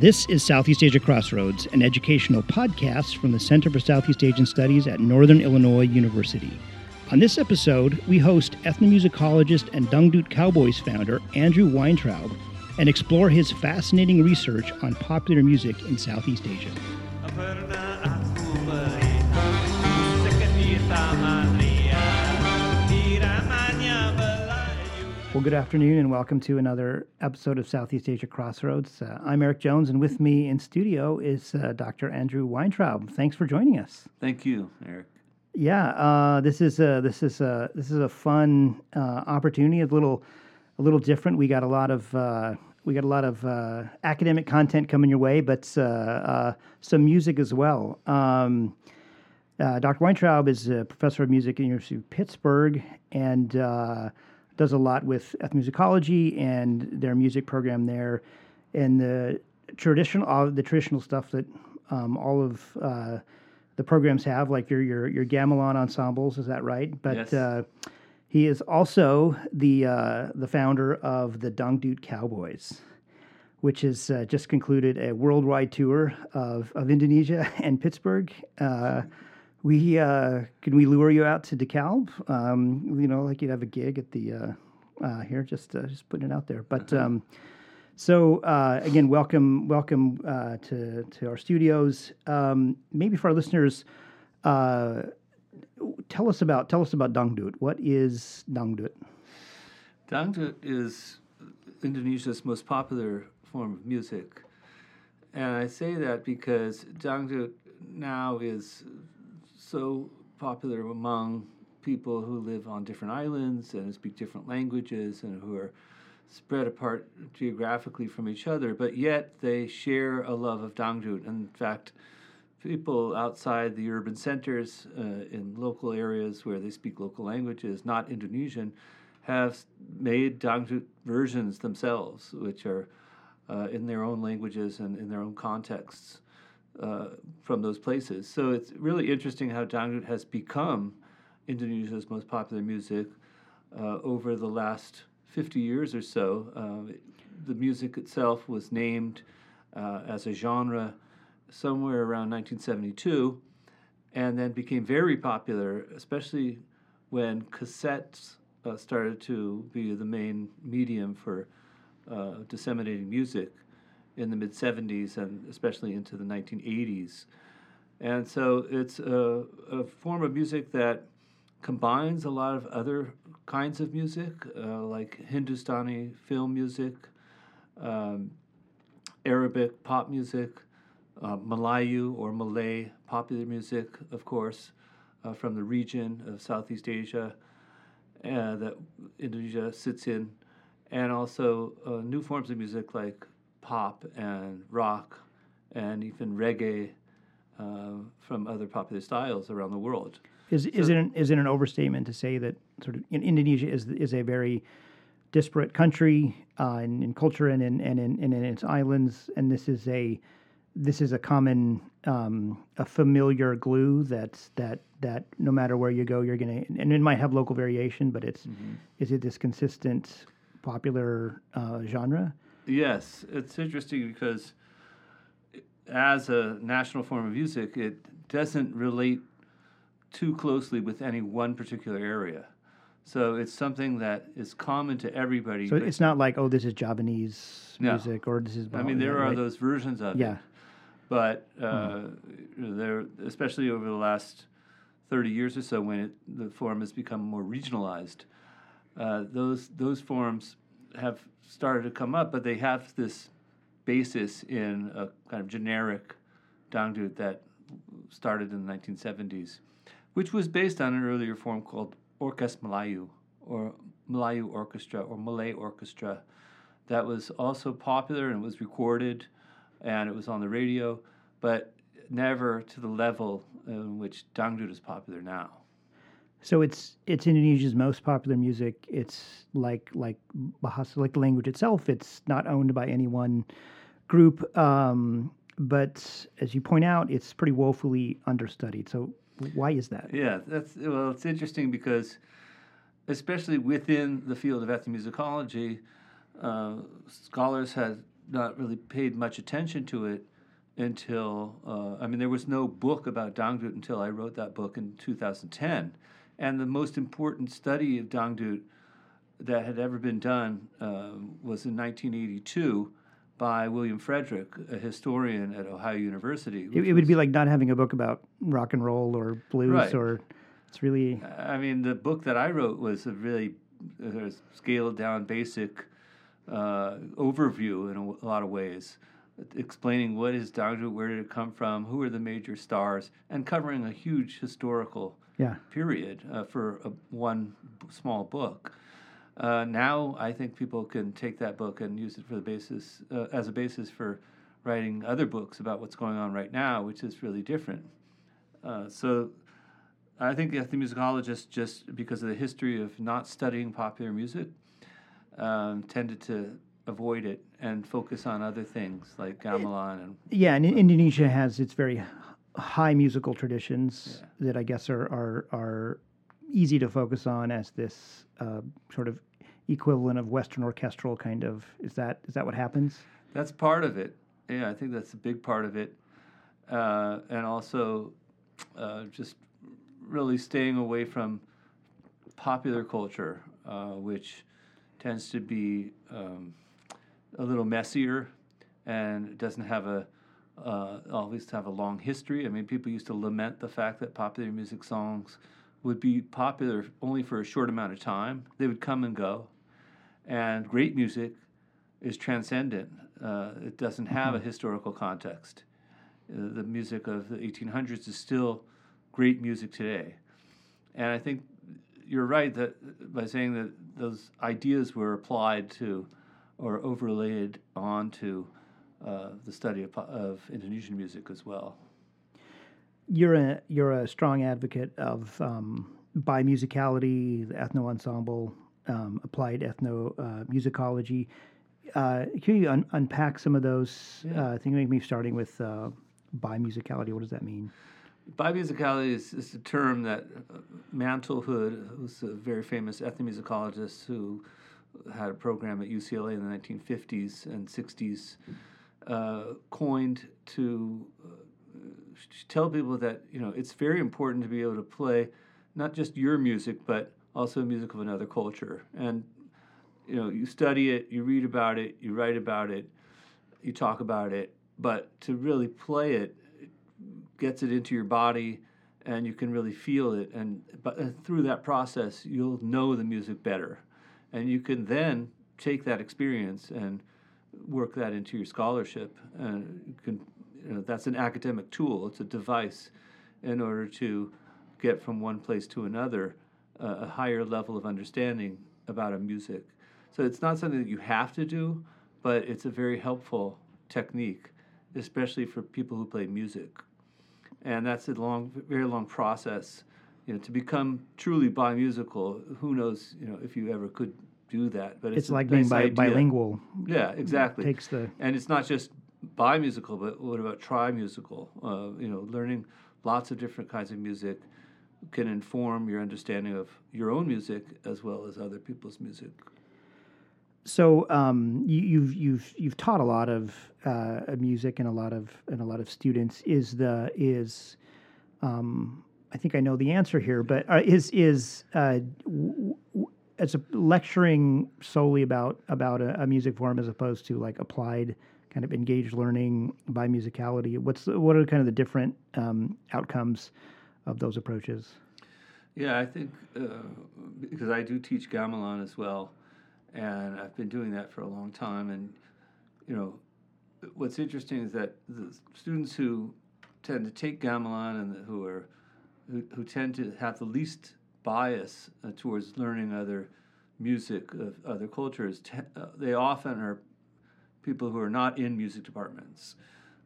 This is Southeast Asia Crossroads, an educational podcast from the Center for Southeast Asian Studies at Northern Illinois University. On this episode, we host ethnomusicologist and Dangdut Cowboys founder Andrew Weintraub and explore his fascinating research on popular music in Southeast Asia. Well, good afternoon and welcome to another episode of Southeast Asia Crossroads. Uh, I'm Eric Jones, and with me in studio is uh, Dr. Andrew Weintraub. Thanks for joining us. Thank you, Eric. Yeah, uh, this is a this is a this is a fun uh, opportunity. A little a little different. We got a lot of uh, we got a lot of uh, academic content coming your way, but some music as well. Um, Dr. Weintraub is a professor of music at the University of Pittsburgh and does a lot with ethnomusicology and their music program there, and the traditional uh, the traditional stuff that um, all of uh, the programs have, like your your your gamelan ensembles. Is that right? But yes. uh, he is also the uh, the founder of the Dangdut Cowboys, which has uh, just concluded a worldwide tour of of Indonesia and Pittsburgh. We uh, can we lure you out to DeKalb? Um, you know, like you'd have a gig at the uh, uh, here. Just uh, just putting it out there. But uh-huh. um, so uh, again, welcome welcome uh, to to our studios. Um, maybe for our listeners, uh, tell us about tell us about dangdut. What is dangdut? Dangdut is Indonesia's most popular form of music. And I say that because dangdut now is so popular among people who live on different islands and speak different languages and who are spread apart geographically from each other, but yet they share a love of Dangdut. In fact, people outside the urban centers uh, in local areas where they speak local languages, not Indonesian, have made Dangdut versions themselves, which are uh, in their own languages and in their own contexts uh, from those places. So it's really interesting how Dangdut has become Indonesia's most popular music uh, over the last 50 years or so. Uh, the music itself was named uh, as a genre somewhere around 1972 and then became very popular, especially when cassettes uh, started to be the main medium for uh, disseminating music in the mid 70s and especially into the 1980s. And so it's a, a, form of music that combines a lot of other kinds of music, uh, like Hindustani film music, um, Arabic pop music, uh, Melayu or Malay popular music, of course, uh, from the region of Southeast Asia uh, that Indonesia sits in, and also uh, new forms of music like pop and rock and even reggae uh, from other popular styles around the world. Is is it an, is it an overstatement to say that sort of in Indonesia is is a very disparate country uh, in, in, culture and in and in, and in its islands, and this is a this is a common um, a familiar glue that's that that no matter where you go, you're gonna and it might have local variation, but it's mm-hmm. is it this consistent popular uh, genre? Yes, it's interesting because as a national form of music, it doesn't relate too closely with any one particular area. So it's something that is common to everybody. So it's not like, oh, this is Javanese no. music or this is. I mean, there are right? those versions of yeah. it. But uh, mm. there, especially over the last thirty years or so, when it, the form has become more regionalized, uh, those those forms have started to come up, but they have this basis in a kind of generic dangdut that started in the 1970s which was based on an earlier form called Orkes Melayu, or Melayu Orchestra, or Malay Orchestra, that was also popular and was recorded, and it was on the radio, but never to the level in which dangdut is popular now. So it's it's Indonesia's most popular music. It's like like Bahasa, like the language itself. It's not owned by any one group. Um, but as you point out, it's pretty woefully understudied. So why is that? Yeah, that's well, it's interesting because, especially within the field of ethnomusicology, uh, scholars have not really paid much attention to it until uh, I mean there was no book about Dangdut until I wrote that book in 2010, and the most important study of Dangdut that had ever been done uh, was in 1982 by William Frederick, a historian at Ohio University. It, it would be like not having a book about rock and roll or blues Right. or it's really I mean, the book that I wrote was a really uh, scaled down, basic uh, overview in a, w- a lot of ways, explaining what is Dangdut, where did it come from, who are the major stars, and covering a huge historical yeah. period uh, for a, one b- small book. Uh, now I think people can take that book and use it for the basis uh, as a basis for writing other books about what's going on right now, which is really different. Uh, so I think the ethnomusicologists, just because of the history of not studying popular music, um, tended to avoid it and focus on other things like gamelan and Yeah, and Indonesia has its very high musical traditions that I guess are are are easy to focus on as this uh, sort of equivalent of Western orchestral kind of. Is that is that what happens? That's part of it. Yeah, I think that's a big part of it. Uh, and also uh, just really staying away from popular culture, uh, which tends to be um, a little messier and doesn't have a uh, always have a long history. I mean, people used to lament the fact that popular music songs would be popular only for a short amount of time. They would come and go, and great music is transcendent. Uh, it doesn't have a historical context. Uh, the music of the 1800s is still great music today. And I think you're right that by saying that those ideas were applied to or overlaid onto uh, the study of, of Indonesian music as well. You're a you're a strong advocate of um, bimusicality, the ethno ensemble, um, applied ethno uh, musicology. Uh, can you un- unpack some of those? Yeah. Uh, I think maybe starting with uh, bimusicality. What does that mean? Bimusicality is, is a term that uh, Mantle Hood, who's a very famous ethnomusicologist who had a program at UCLA in the 1950s and 60s, uh, coined to uh, tell people that you know it's very important to be able to play not just your music but also music of another culture. And you know you study it you read about it you write about it you talk about it. But to really play it gets it into your body and you can really feel it. And but uh, through that process you'll know the music better and you can then take that experience and work that into your scholarship and you can you know, that's an academic tool it's a device in order to get from one place to another uh, a higher level of understanding about a music so it's not something that you have to do but it's a very helpful technique especially for people who play music and that's a long, very long process. You know, to become truly bimusical, who knows? You know, if you ever could do that. But it's, It's, like being bi- bilingual. Yeah, exactly. Takes the and it's not just bimusical, but what about trimusical? Uh, you know, learning lots of different kinds of music can inform your understanding of your own music as well as other people's music. So um, you, you've you've you've taught a lot of uh, music and a lot of and a lot of students. Is the is um, I think I know the answer here, but uh, is is uh, w- w- as a lecturing solely about about a, a music form as opposed to like applied kind of engaged learning bimusicality? What's the, what are kind of the different um, outcomes of those approaches? Yeah, I think uh, because I do teach gamelan as well, and I've been doing that for a long time. And you know, what's interesting is that the students who tend to take gamelan and who are who, who tend to have the least bias uh, towards learning other music of other cultures, te- uh, they often are people who are not in music departments.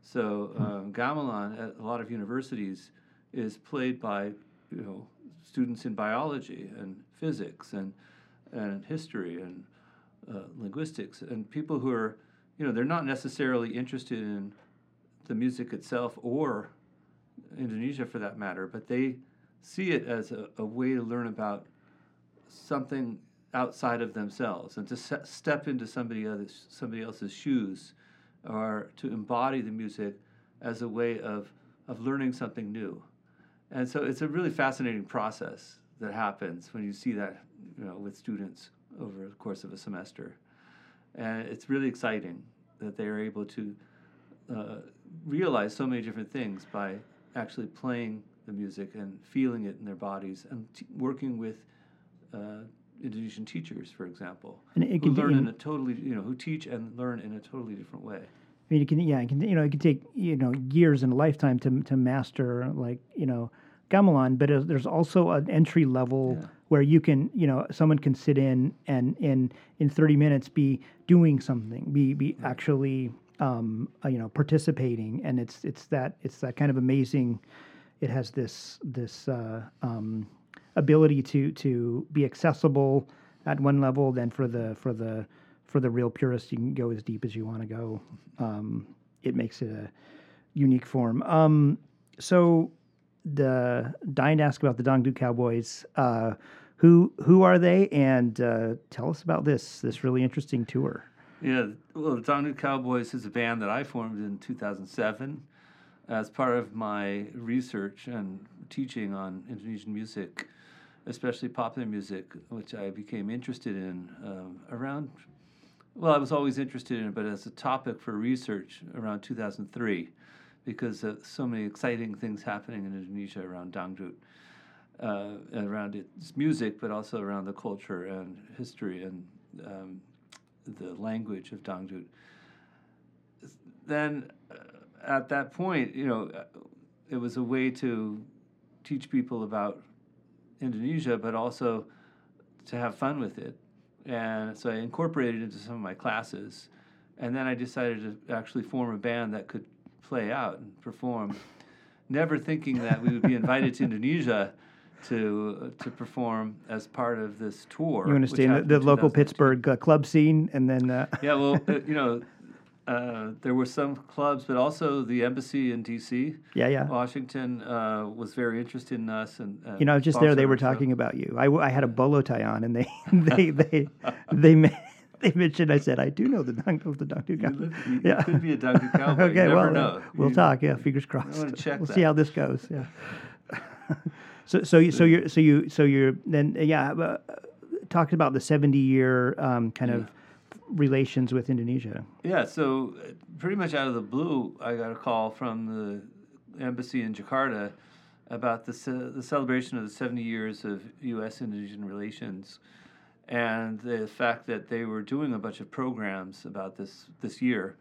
So um, gamelan at a lot of universities is played by you know students in biology and physics and and history and uh, linguistics and people who are you know they're not necessarily interested in the music itself or Indonesia for that matter, but they see it as a, a way to learn about something outside of themselves and to se- step into somebody other's, somebody else's shoes or to embody the music as a way of, of learning something new. And so it's a really fascinating process that happens when you see that you know, with students over the course of a semester. And it's really exciting that they are able to uh, realize so many different things by actually playing the music and feeling it in their bodies and t- working with uh, Indonesian teachers, for example, And it who learn in a totally, you know, who teach and learn in a totally different way. I mean, it can, yeah, it can, you know, it can take, you know, years and a lifetime to, to master, like, you know, gamelan, but it- there's also an entry level Yeah. where you can, you know, someone can sit in and in, in 30 minutes be doing something, be, be actually, um, uh, you know, participating. And it's, it's that, it's that kind of amazing, it has this, this, uh, um, ability to, to be accessible at one level, then for the, for the, for the real purist, you can go as deep as you want to go. Um, it makes it a unique form. Um, so, the dying to ask about the Dangdut Cowboys. Uh, who who are they? And uh, tell us about this this really interesting tour. Yeah, well, the Dangdut Cowboys is a band that I formed in 2007 as part of my research and teaching on Indonesian music, especially popular music, which I became interested in um, around. Well, I was always interested in it, but as a topic for research around 2003, because of so many exciting things happening in Indonesia around Dangdut, uh, around its music, but also around the culture and history and um, the language of Dangdut. Then, uh, at that point, you know, it was a way to teach people about Indonesia, but also to have fun with it. And so I incorporated it into some of my classes. And then I decided to actually form a band that could play out and perform, never thinking that we would be invited to Indonesia to uh, to perform as part of this tour. You want to stay in the, the in local Pittsburgh uh, club scene, and then uh, Yeah, well, uh, you know, uh, there were some clubs, but also the embassy in D.C. yeah, yeah. Washington uh, was very interested in us, and You know, I was just there. They were talking about you. I, w- I had a bolo tie on, and they they they they ma- they mentioned. I said, I do know the Dong of the Dongdu You, Cowboys. you Yeah. could be a Duncan Cowboy. okay, well, know. we'll You- talk. Yeah, fingers crossed. we'll that. see how this goes. Yeah. So so you so you're so you so you're then yeah uh, talked about the seventy year um, kind of relations with Indonesia. Yeah, so uh, pretty much out of the blue, I got a call from the embassy in Jakarta about the ce- the celebration of the 70 years of U.S. Indonesian relations, and the fact that they were doing a bunch of programs about this this year,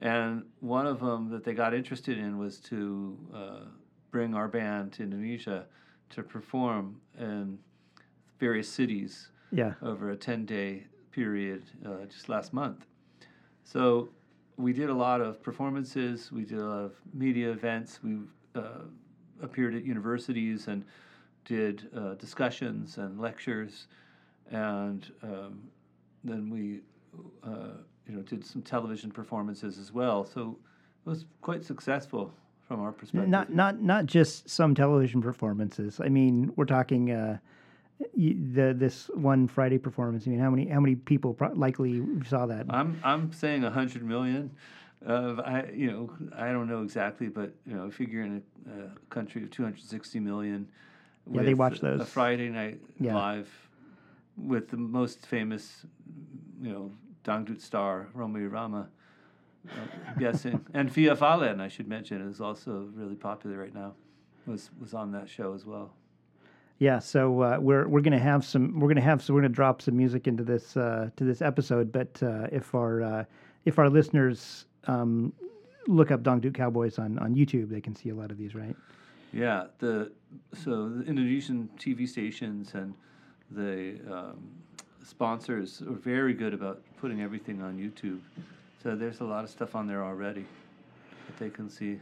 and one of them that they got interested in was to uh, bring our band to Indonesia to perform in various cities Yeah. over a 10 day period uh, just last month. So we did a lot of performances, we did a lot of media events, we uh, appeared at universities and did uh, discussions and lectures, and um, then we uh, you know did some television performances as well. So it was quite successful from our perspective. Not not not just some television performances. I mean, we're talking uh, the this one Friday performance. I mean, how many how many people pro- likely saw that? I'm I'm saying hundred million. Of I you know I don't know exactly, but you know figure in a, a country of 260 million. Yeah, they watch A those. Friday night Yeah. live with the most famous, you know, Dangdut star Rhoma Irama. Guessing and Via Vallen, I should mention, is also really popular right now. Was was on that show as well. Yeah, so uh, we're we're gonna have some we're gonna have so we're gonna drop some music into this uh, to this episode. But uh, if our uh, if our listeners um, look up Dangdut Cowboys on on YouTube, they can see a lot of these, right? Yeah, the so the Indonesian TV stations and the um, sponsors are very good about putting everything on YouTube. So there's a lot of stuff on there already that they can see.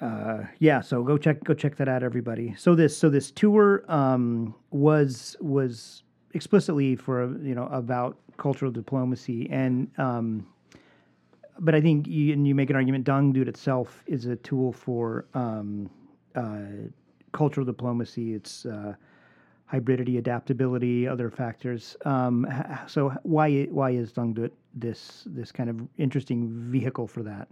uh, yeah, so go check go check that out, everybody. So this so this tour um, was was explicitly for you know about cultural diplomacy and. Um, but I think you, and you make an argument. Dangdut itself is a tool for um, uh, cultural diplomacy. It's uh, hybridity, adaptability, other factors. Um, so why why is Dangdut this this kind of interesting vehicle for that?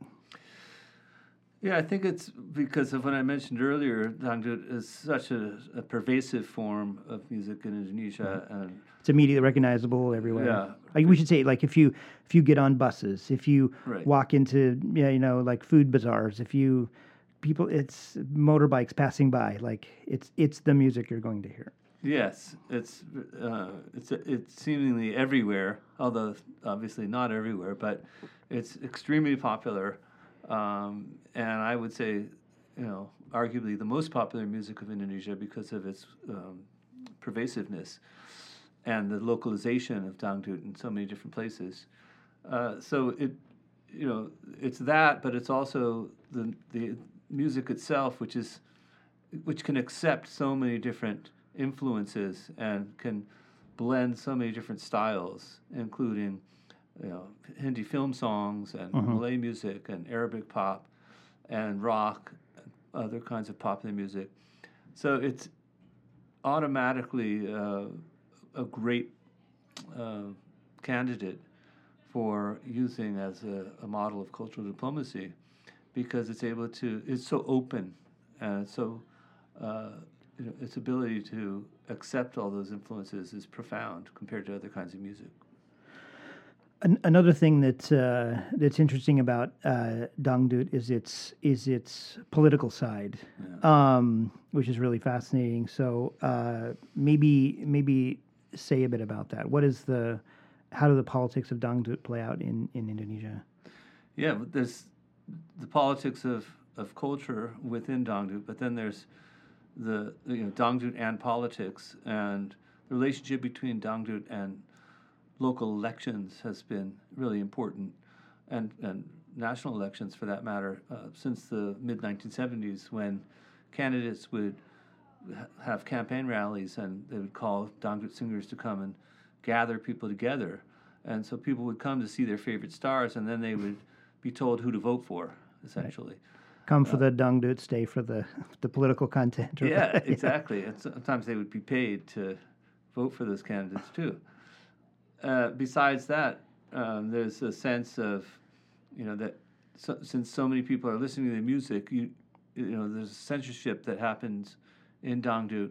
Yeah, I think it's because of what I mentioned earlier. Dangdut is such a, a pervasive form of music in Indonesia, mm-hmm. and it's immediately recognizable everywhere. Yeah, like we should say, like if you if you get on buses, if you right. walk into yeah, you know, like food bazaars, if you people, it's motorbikes passing by, like it's it's the music you're going to hear. Yes, it's uh, it's it's seemingly everywhere, although obviously not everywhere, but it's extremely popular um, and I would say, you know, arguably the most popular music of Indonesia because of its um, pervasiveness and the localization of dangdut in so many different places. Uh, so it, you know, it's that, but it's also the the music itself, which is which can accept so many different influences and can blend so many different styles, including you know, Hindi film songs and mm-hmm. Malay music and Arabic pop and rock, and other kinds of popular music. So it's automatically uh, a great uh, candidate for using as a, a, model of cultural diplomacy because it's able to, it's so open and so, uh, you know, its ability to accept all those influences is profound compared to other kinds of music. An- another thing that uh, that's interesting about uh, Dangdut is its is its political side, yeah. um, which is really fascinating. So uh, maybe maybe say a bit about that. What is the how do the politics of Dangdut play out in, in Indonesia? Yeah, there's the politics of, of culture within Dangdut, but then there's the you know Dangdut and politics and the relationship between Dangdut and local elections has been really important, and, and national elections for that matter, uh, since the mid 1970s when candidates would ha- have campaign rallies and they would call Dangdut singers to come and gather people together. And so people would come to see their favorite stars, and then they would be told who to vote for, essentially. Right. Come for the Dangdut, stay for the, the political content. yeah, yeah, exactly. And sometimes they would be paid to vote for those candidates too. Uh, besides that, um, there's a sense of, you know, that so, since so many people are listening to the music, you, you know, there's censorship that happens in Dangdut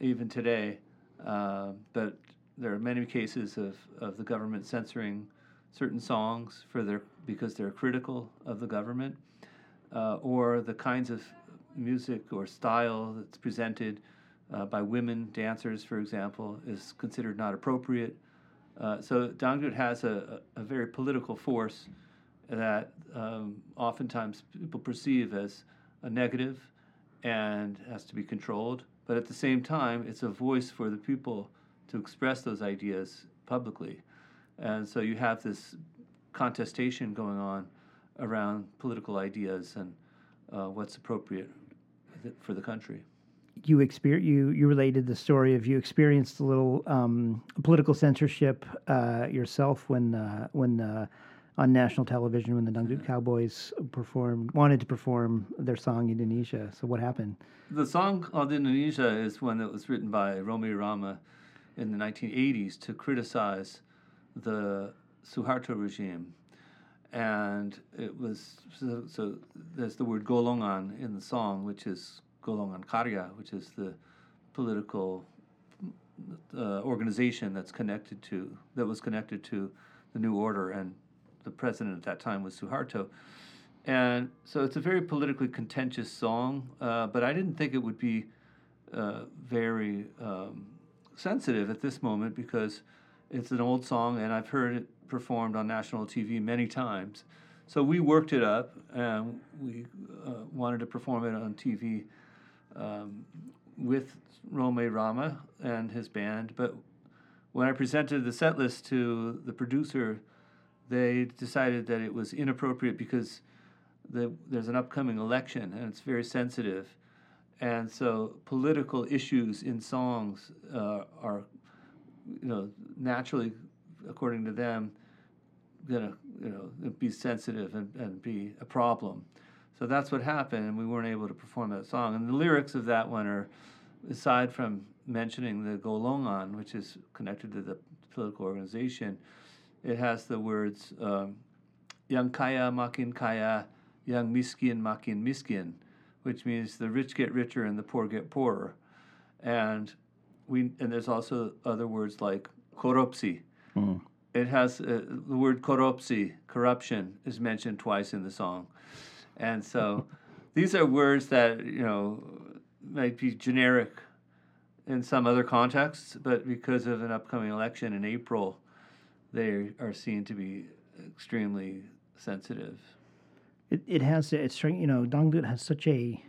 even today. Uh, but there are many cases of, of the government censoring certain songs for their because they're critical of the government, uh, or the kinds of music or style that's presented uh, by women dancers, for example, is considered not appropriate uh, so Dangdut has a, a, very political force that um, oftentimes people perceive as a negative and has to be controlled. But at the same time, it's a voice for the people to express those ideas publicly. And so you have this contestation going on around political ideas and uh, what's appropriate for the country you experience you you related the story of you experienced a little um, political censorship uh, yourself when uh, when uh, on national television when the Dangdut Cowboys performed wanted to perform their song Indonesia. So what happened? The song called Indonesia is one that was written by Rhoma Irama in the 1980s to criticize the Suharto regime. And it was so, so there's the word golongan in the song, which is Golongan Karya, which is the political uh, organization that's connected to that was connected to the New Order, and the president at that time was Suharto. And so it's a very politically contentious song, uh, but I didn't think it would be uh, very um, sensitive at this moment because it's an old song and I've heard it performed on national TV many times. So we worked it up and we uh, wanted to perform it on TV um, with Rhoma Irama and his band. But when I presented the set list to the producer, they decided that it was inappropriate because the, there's an upcoming election and it's very sensitive. And so political issues in songs uh, are, you know, naturally, according to them, gonna, you know, be sensitive and, and be a problem. So that's what happened, and we weren't able to perform that song. And the lyrics of that one are, aside from mentioning the Golongan, which is connected to the political organization, it has the words um, "Yang kaya makin kaya, yang miskin makin miskin," which means the rich get richer and the poor get poorer. And we and there's also other words like korupsi. Mm. It has uh, the word korupsi, corruption, is mentioned twice in the song, and so these are words that you know might be generic in some other contexts, but because of an upcoming election in April, they are seen to be extremely sensitive. It, it has it's you know Dangdut has such a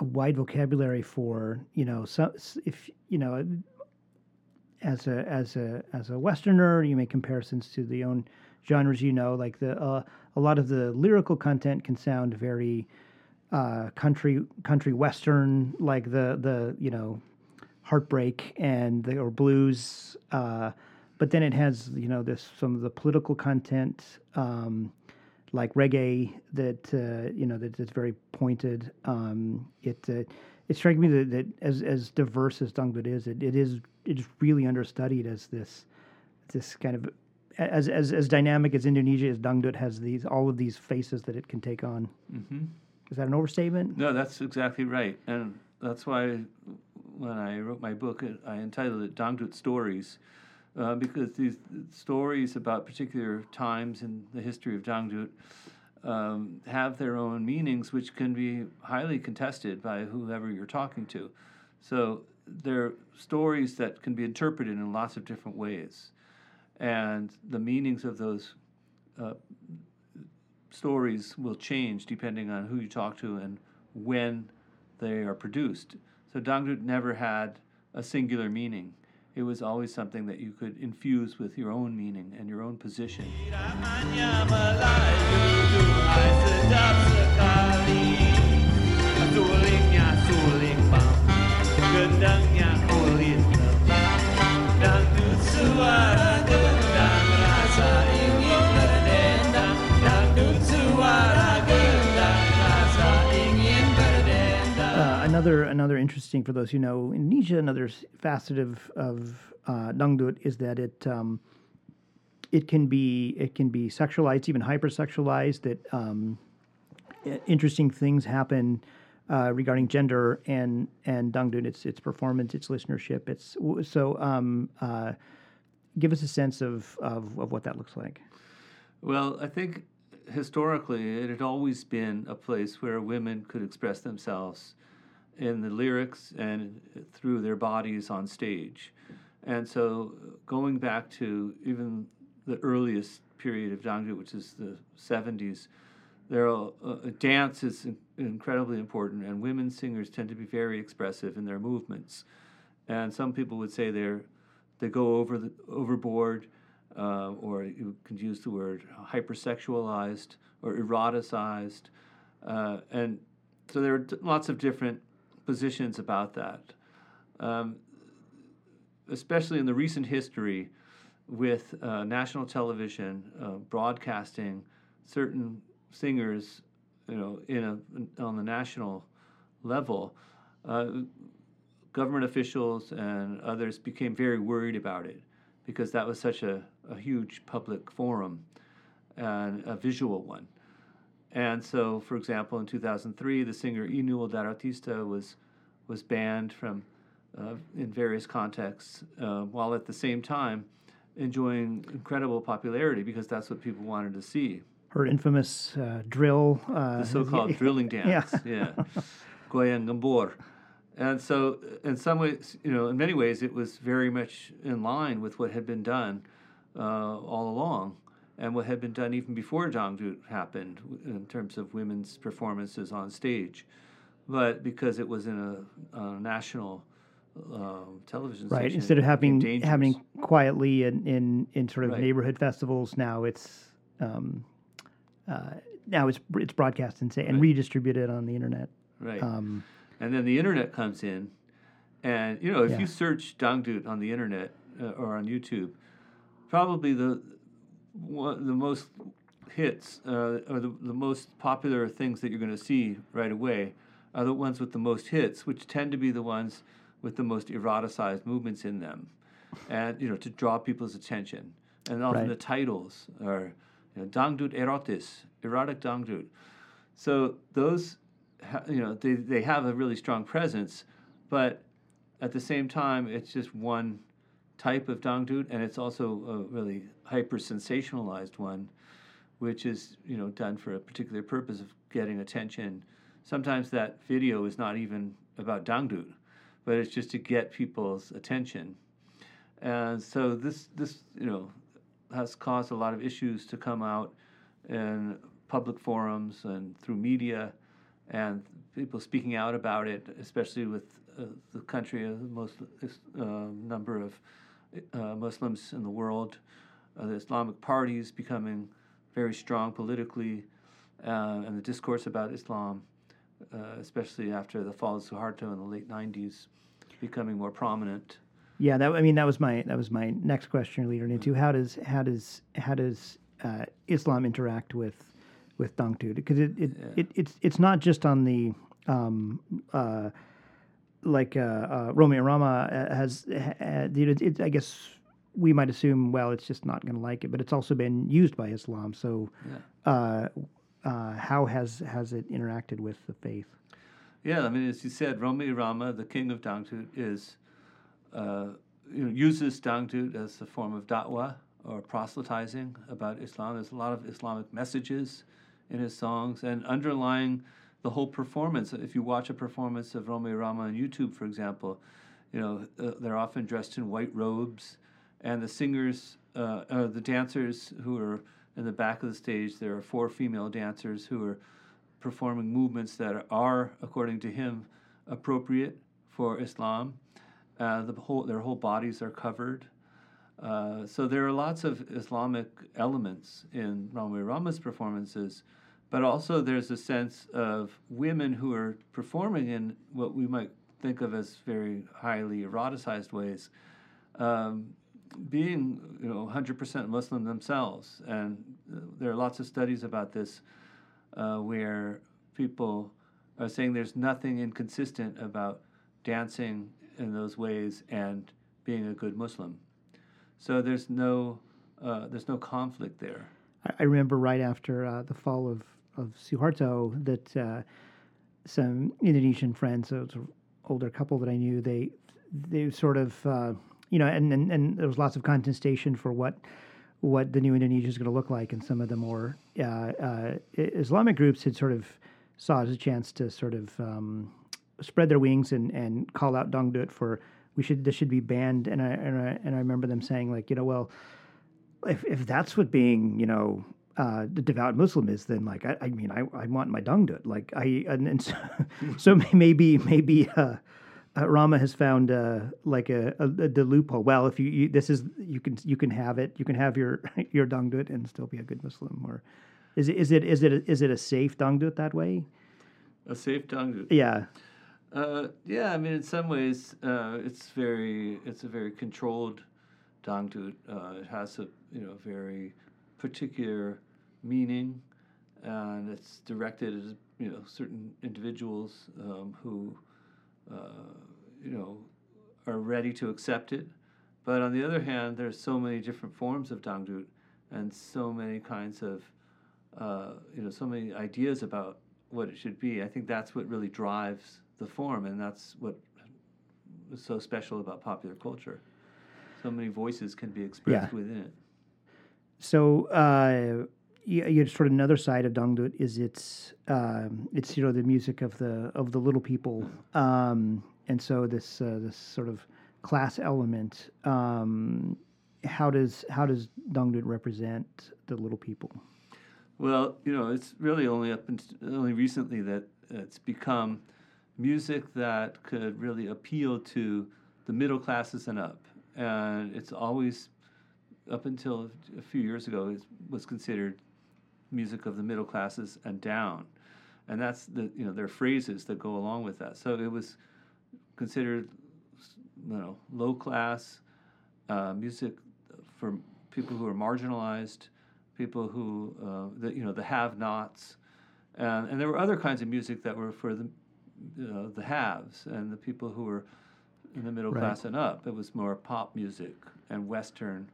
a wide vocabulary for you know so if you know as a as a as a Westerner you make comparisons to the own genres you know like the uh, a lot of the lyrical content can sound very uh, country country western like the the you know heartbreak and the, or blues uh, but then it has you know this some of the political content um, like reggae that uh, you know that, that's very pointed. Um, it uh, it strikes me that, that, as as diverse as Dangdut is, it, it is it is really understudied as this this kind of as as as dynamic as Indonesia as Dangdut has these all of these faces that it can take on. Mm-hmm. Is that an overstatement? No, that's exactly right, and that's why when I wrote my book, I entitled it Dangdut Stories uh, because these stories about particular times in the history of Dangdut um, have their own meanings, which can be highly contested by whoever you're talking to. So they're stories that can be interpreted in lots of different ways, and the meanings of those uh, stories will change depending on who you talk to and when they are produced. So Dangdut never had a singular meaning it was always something that you could infuse with your own meaning and your own position. Another interesting for those who know Indonesia. Another facet of of uh, dangdut is that it um, it can be it can be sexualized, even hypersexualized. That um, interesting things happen uh, regarding gender and and dangdut. Its its performance, its listenership. It's so. Um, uh, give us a sense of, of of what that looks like. Well, I think historically it had always been a place where women could express themselves in the lyrics and through their bodies on stage. And so, going back to even the earliest period of Dangdut, which is the 70s, there are, uh, dance is incredibly important, and women singers tend to be very expressive in their movements. And some people would say they're they go over the overboard, uh, or you can use the word hypersexualized or eroticized, uh, and so there are lots of different positions about that, um, especially in the recent history with uh, national television uh, broadcasting certain singers, you know, in a, on the national level. Uh, government officials and others became very worried about it because that was such a, a huge public forum and a visual one. And so, for example, in 2003, the singer Inul Daratista was was banned from uh, in various contexts, uh, while at the same time enjoying incredible popularity because that's what people wanted to see. Her infamous uh, drill, uh, the so-called drilling dance, yeah, yeah. Gambor. And so, in some ways, you know, in many ways, it was very much in line with what had been done uh, all along and what had been done even before Dangdut happened in terms of women's performances on stage. But because it was in a, a national um, television right instead of having happening quietly in, in, in sort of right. neighborhood festivals now it's um, uh, now it's it's broadcast and say and right. redistributed on the internet right um, and then the internet comes in and you know if yeah. you search dangdut on the internet uh, or on youtube probably the one, the most hits uh, or the, the most popular things that you're going to see right away are the ones with the most hits, which tend to be the ones with the most eroticized movements in them, and you know to draw people's attention. And often Right. the titles are you know, Dangdut erotis, erotic Dangdut. So those, you know, they, they have a really strong presence, but at the same time, it's just one type of Dangdut, and it's also a really hyper sensationalized one, which is you know done for a particular purpose of getting attention. Sometimes that video is not even about Dangdut, but it's just to get people's attention. And so this this you know has caused a lot of issues to come out in public forums and through media, and people speaking out about it, especially with uh, the country the most uh, number of uh, Muslims in the world, uh, the Islamic parties becoming very strong politically, uh, and the discourse about Islam, uh, especially after the fall of Suharto in the late '90s, becoming more prominent. Yeah, that I mean that was my that was my next question leading into. How does how does how does uh, Islam interact with with Dangdut because it, it, it it's it's not just on the um, uh, like uh, uh, Rhoma Irama uh, has uh, you it, I guess we might assume well it's just not going to like it but it's also been used by Islam so uh, uh, how has has it interacted with the faith? Yeah, I mean, as you said, Rhoma Irama, the king of Dangdut, is uh, you know, uses Dangdut as a form of da'wah or proselytizing about Islam. There's a lot of Islamic messages in his songs, and underlying the whole performance. If you watch a performance of Rhoma Irama on YouTube, for example, you know uh, they're often dressed in white robes, and the singers, uh, uh, the dancers who are in the back of the stage, there are four female dancers who are performing movements that are, according to him, appropriate for Islam. Uh, the whole, their whole bodies are covered. Uh, so there are lots of Islamic elements in Rhoma Irama's performances, but also there's a sense of women who are performing in what we might think of as very highly eroticized ways, um, being you know 100% Muslim themselves, and uh, there are lots of studies about this uh, where people are saying there's nothing inconsistent about dancing in those ways and being a good Muslim. So there's no uh, there's no conflict there. I, remember right after uh, the fall of, of Suharto that uh, some Indonesian friends, so an older couple that I knew, they they sort of uh, you know, and, and and there was lots of contestation for what what the new Indonesia is going to look like, and some of the more uh, uh, Islamic groups had sort of saw as a chance to sort of um, spread their wings and, and call out Dangdut for we should this should be banned, and I and I, and I remember them saying like you know well if if that's what being you know uh, the devout Muslim is, then like I, I mean I, I want my dangdut like I and, and so, so maybe maybe uh, uh, Rama has found uh, like a, a, a the loophole. Well, if you, you this is you can you can have it you can have your your dangdut and still be a good Muslim or is it is it is it is it a safe dangdut that way? A safe Dangdut. Yeah, Uh, yeah, I mean, in some ways, uh, it's very it's a very controlled dangdut. Uh, it has a you know very particular meaning, and it's directed at you know certain individuals um, who uh, you know are ready to accept it. But on the other hand, there's so many different forms of dangdut, and so many kinds of uh, you know so many ideas about what it should be. I think that's what really drives the form, and that's what is so special about popular culture. So many voices can be expressed Yeah. within it. So uh, you, you sort of another side of Dangdut is it's um, it's you know the music of the of the little people, um, and so this uh, this sort of class element. Um, how does how does Dangdut represent the little people? Well, you know, it's really only up and only recently that it's become music that could really appeal to the middle classes and up, and it's always up until a few years ago it was considered music of the middle classes and down, and that's the you know there are phrases that go along with that. So it was considered you know low class uh, music for people who are marginalized, people who uh, the you know the have-nots, and and there were other kinds of music that were for the uh, the haves and the people who were in the middle Right. class and up. It was more pop music and Western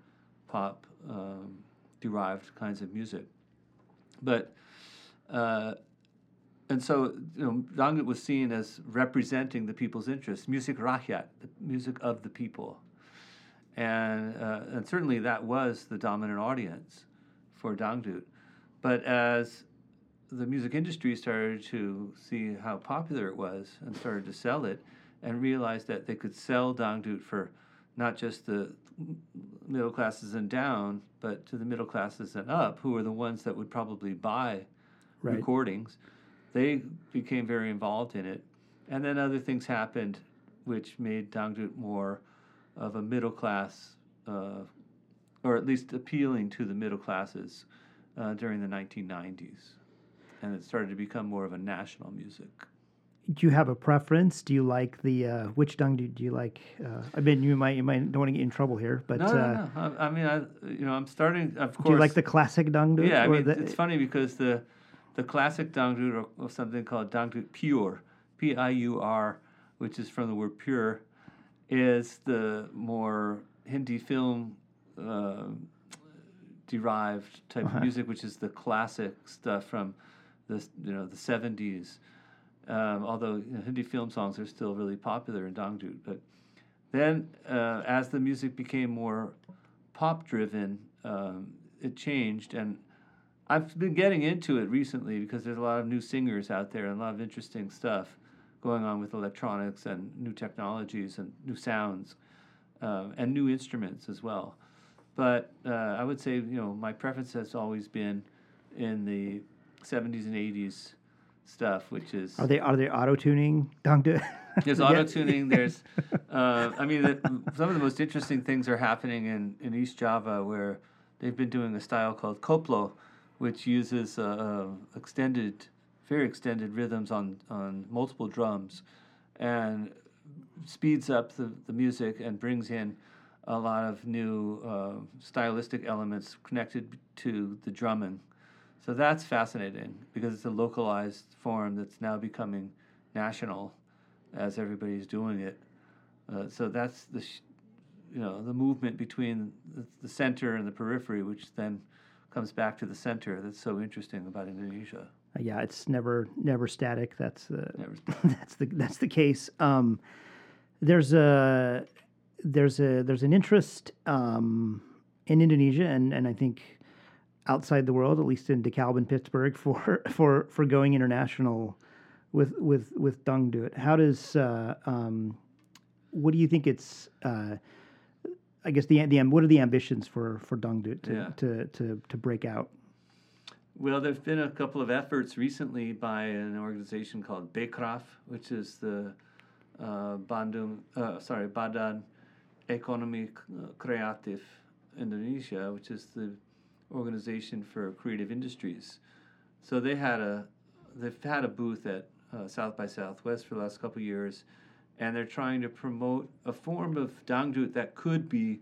pop um, derived kinds of music. But uh, and so you know, Dangdut was seen as representing the people's interests, music rakyat, the music of the people, and uh, and certainly that was the dominant audience for Dangdut. But as the music industry started to see how popular it was and started to sell it, and realized that they could sell Dangdut for not just the middle classes and down, but to the middle classes and up, who were the ones that would probably buy Right. recordings. They became very involved in it. And then other things happened which made Dangdut more of a middle class, uh, or at least appealing to the middle classes uh, during the 1990s. And it started to become more of a national music. Do you have a preference? Do you like the uh, which dung do you like? Uh, I mean, you might you might don't want to get in trouble here, but No, uh, no, no. I, I mean, I, you know, I'm starting, of course. do you like the classic dangdut? Yeah, I mean, the- it's funny because the the classic dangdut or, something called dangdut piur, P I U R, which is from the word pure, is the more Hindi film uh, derived type Uh-huh. of music, which is the classic stuff from the you know the seventies. Um, although you know, Hindi film songs are still really popular in dangdut, but then uh, as the music became more pop driven, um, it changed and I've been getting into it recently because there's a lot of new singers out there and a lot of interesting stuff going on with electronics and new technologies and new sounds um, and new instruments as well. But uh, I would say, you know, my preference has always been in the 70s and 80s stuff, which is are they are they auto tuning there's auto tuning. There's, uh, I mean, the, some of the most interesting things are happening in, in East Java where they've been doing a style called koplo, which uses uh, uh, extended, very extended rhythms on, on multiple drums, and speeds up the, the music and brings in a lot of new uh, stylistic elements connected to the drumming. So that's fascinating because it's a localized form that's now becoming national as everybody's doing it. Uh, so that's the, sh- you know, the movement between the, the center and the periphery, which then comes back to the center. That's so interesting about Indonesia. Uh, yeah, it's never never static. That's uh, Never that's the that's the case. Um, there's a there's a there's an interest um, in Indonesia and and I think outside the world, at least in DeKalb and Pittsburgh, for for for going international with with with dangdut. How does uh, um, what do you think it's uh, I guess the the what are the ambitions for for dangdut to, Yeah. to to to break out? Well, there's been a couple of efforts recently by an organization called Bekraf, which is the uh, Bandung, uh, sorry, Badan Ekonomi Kreatif Indonesia, which is the organization for creative industries. So they had a, they've had a booth at uh, South by Southwest for the last couple of years, and they're trying to promote a form of dangdut that could be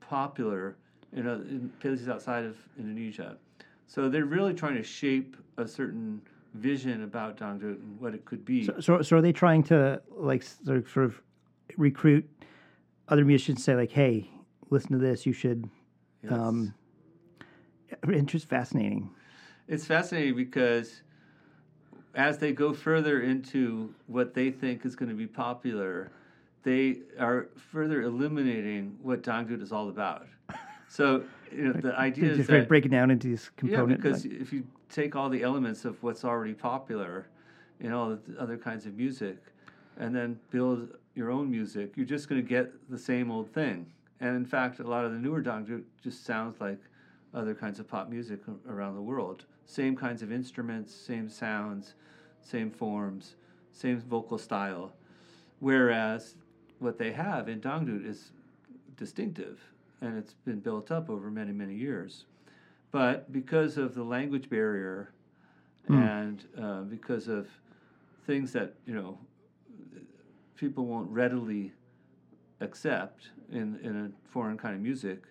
popular in, a, in places outside of Indonesia. So they're really trying to shape a certain vision about dangdut and what it could be. So, so, so are they trying to like sort of, sort of recruit other musicians? Say like, hey, listen to this. You should. Yes. Um, interest fascinating. It's fascinating because as they go further into what they think is going to be popular, they are further eliminating what dangdut is all about. So you know, the idea is that break it down into these components. Yeah, because if you take all the elements of what's already popular in all the other kinds of music and then build your own music, you're just going to get the same old thing. And in fact, a lot of the newer dangdut just sounds like other kinds of pop music around the world. Same kinds of instruments, same sounds, same forms, same vocal style. Whereas what they have in dangdut is distinctive and it's been built up over many, many years. But because of the language barrier and uh, because of things that, you know, people won't readily accept in, in a foreign kind of music,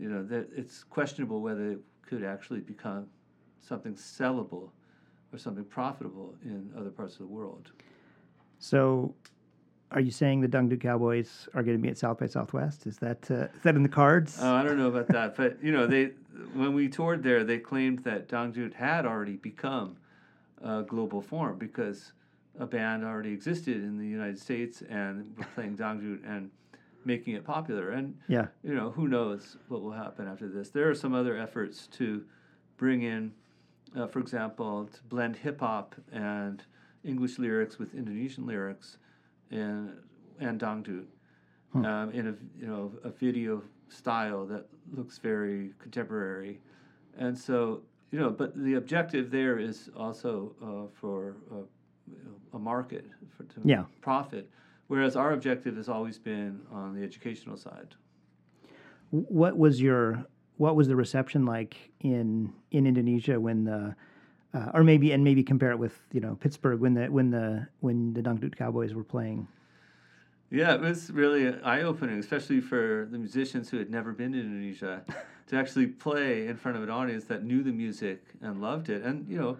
you know, that it's questionable whether it could actually become something sellable or something profitable in other parts of the world. So, are you saying the Dangdut Cowboys are going to be at South by Southwest? Is that uh, is that in the cards? Oh, I don't know about that, but you know, they when we toured there, they claimed that Dangdut had already become a global form because a band already existed in the United States and were playing Dangdut and making it popular. And yeah, you know, who knows what will happen after this? There are some other efforts to bring in, uh, for example, to blend hip hop and English lyrics with Indonesian lyrics, and and dangdut, hmm. um, in a you know a video style that looks very contemporary, and so you know, but the objective there is also uh, for uh, a market for to yeah. profit, whereas our objective has always been on the educational side. What was your what was the reception like in in Indonesia when the uh, or maybe and maybe compare it with you know Pittsburgh when the when the when the Dangdut Cowboys were playing. Yeah, it was really eye opening, especially for the musicians who had never been to Indonesia, to actually play in front of an audience that knew the music and loved it. And you know,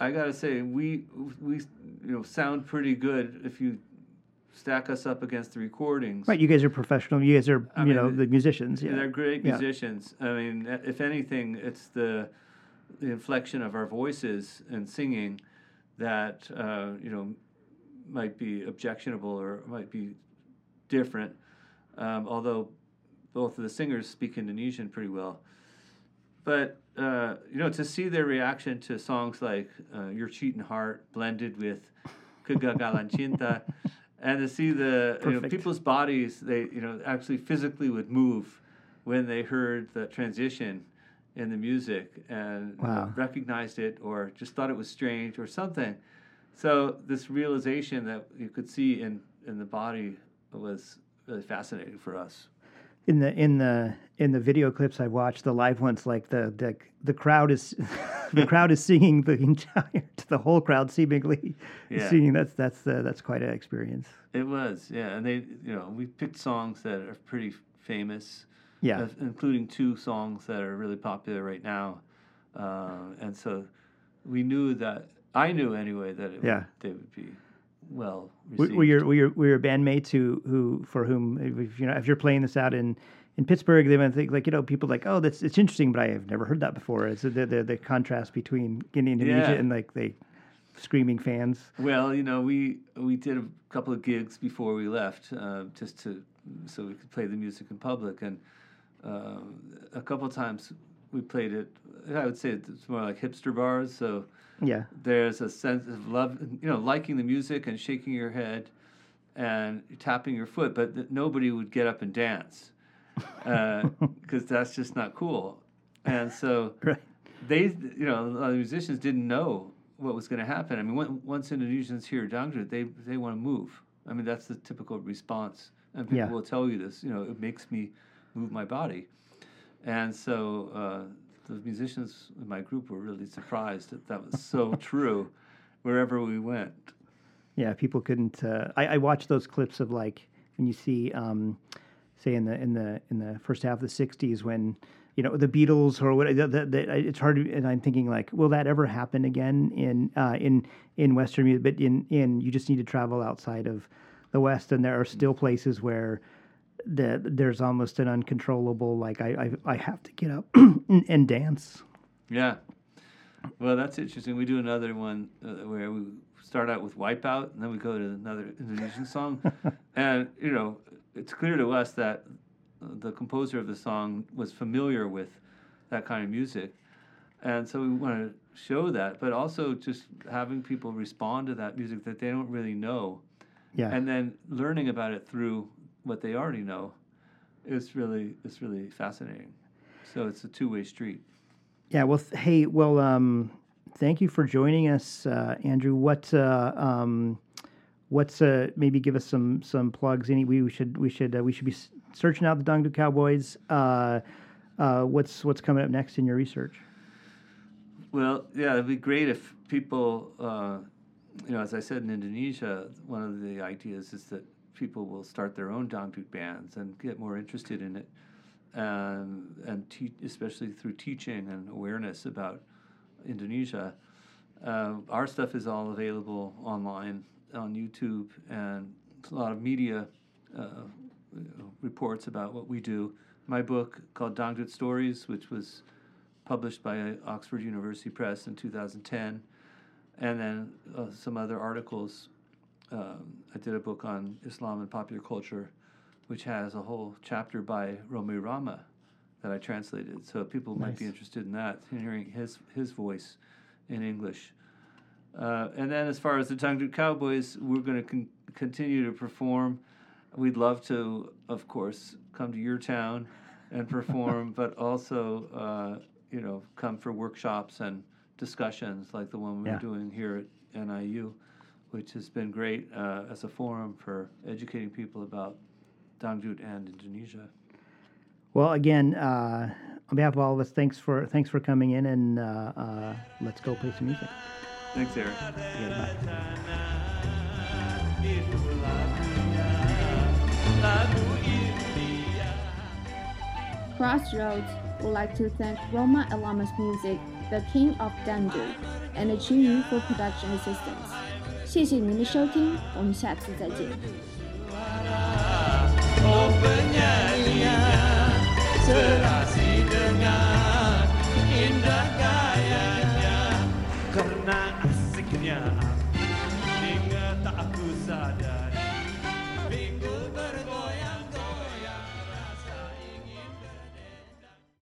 I gotta say, we we you know sound pretty good if you stack us up against the recordings. Right, you guys are professional. You guys are I you mean, know the musicians. Yeah, they're great musicians. Yeah. I mean, if anything, it's the the inflection of our voices and singing that uh, you know might be objectionable or might be different. Um, although both of the singers speak Indonesian pretty well, but uh, you know to see their reaction to songs like uh, "Your Cheating Heart" blended with "Kegagalan Cinta," and to see the you know, people's bodies they you know actually physically would move when they heard the transition in the music and wow. recognized it or just thought it was strange or something. So this realization that you could see in, in the body was really fascinating for us. In the in the in the video clips I watched, the live ones, like the the, the crowd is the crowd is singing the entire the whole crowd seemingly yeah. singing. That's that's uh, that's quite an experience. It was, yeah, and they you know we picked songs that are pretty famous yeah, uh, including two songs that are really popular right now, uh, and so we knew that I knew anyway that it yeah. would, they would be well received. Were your were your, were your bandmates who who for whom if you know if you're playing this out in in Pittsburgh, they might think like you know people like oh that's it's interesting, but I have never heard that before. It's the the, the contrast between Guinea and Indonesia yeah. and like they screaming fans. Well, you know we we did a couple of gigs before we left uh, just to so we could play the music in public and uh, a couple times we played it. I would say it's more like hipster bars. So yeah, there's a sense of love, you know, liking the music and shaking your head and tapping your foot, but th- nobody would get up and dance because uh, that's just not cool. And so right. they, you know, the musicians didn't know what was going to happen. I mean, when, once Indonesians hear dangdut, they they want to move. I mean, that's the typical response, and people yeah. will tell you this. You know, it makes me move my body. And so uh, the musicians in my group were really surprised that that was so true wherever we went. Yeah, people couldn't. Uh, I, I watched those clips of like when you see, um, say in the in the in the first half of the '60s when you know the Beatles or what. The, the, the, it's hard, to, and I'm thinking like, will that ever happen again in uh, in in Western music? But in in you just need to travel outside of the West, and there are still places where that there's almost an uncontrollable like I I, I have to get up and, and, dance. Yeah, well, that's interesting. We do another one uh, where we start out with Wipeout, and then we go to another Indonesian song, and you know it's clear to us that the composer of the song was familiar with that kind of music, and so we want to show that, but also just having people respond to that music that they don't really know. Yeah. And then learning about it through what they already know is really is really fascinating. So it's a two way street. Yeah. Well, th- hey, well, um, thank you for joining us, uh, Andrew. What uh, um, what's uh, maybe give us some some plugs? Any we should we should uh, we should be searching out the Dangdut Cowboys. Uh, uh, what's what's coming up next in your research? Well, yeah, it'd be great if people, you know, as I said in Indonesia, one of the ideas is that people will start their own dangdut bands and get more interested in it, um, and te- especially through teaching and awareness about Indonesia. Uh, our stuff is all available online on YouTube and a lot of media uh, reports about what we do. My book called Dangdut Stories, which was published by Oxford University Press in 2010, and then uh, some other articles. Um, I did a book on Islam and popular culture, which has a whole chapter by Rhoma Irama that I translated. So people nice. might be interested in that, in hearing his his voice in English. Uh, and then, as far as the Dangdut Cowboys, we're going to con- continue to perform. We'd love to, of course, come to your town and perform, but also, uh, you know, come for workshops and discussions like the one we're yeah. doing here at NIU, which has been great uh, as a forum for educating people about Dangdut and Indonesia. Well, again, uh, on behalf of all of us, thanks for thanks for coming in, and uh, uh, let's go play some music. Thanks, Eric. Crossroads would like to thank Rhoma Irama's Music, the King of Dangdut, and the Chinyu for production assistance. 谢谢您的收听，我们下次再见。Open your eyes,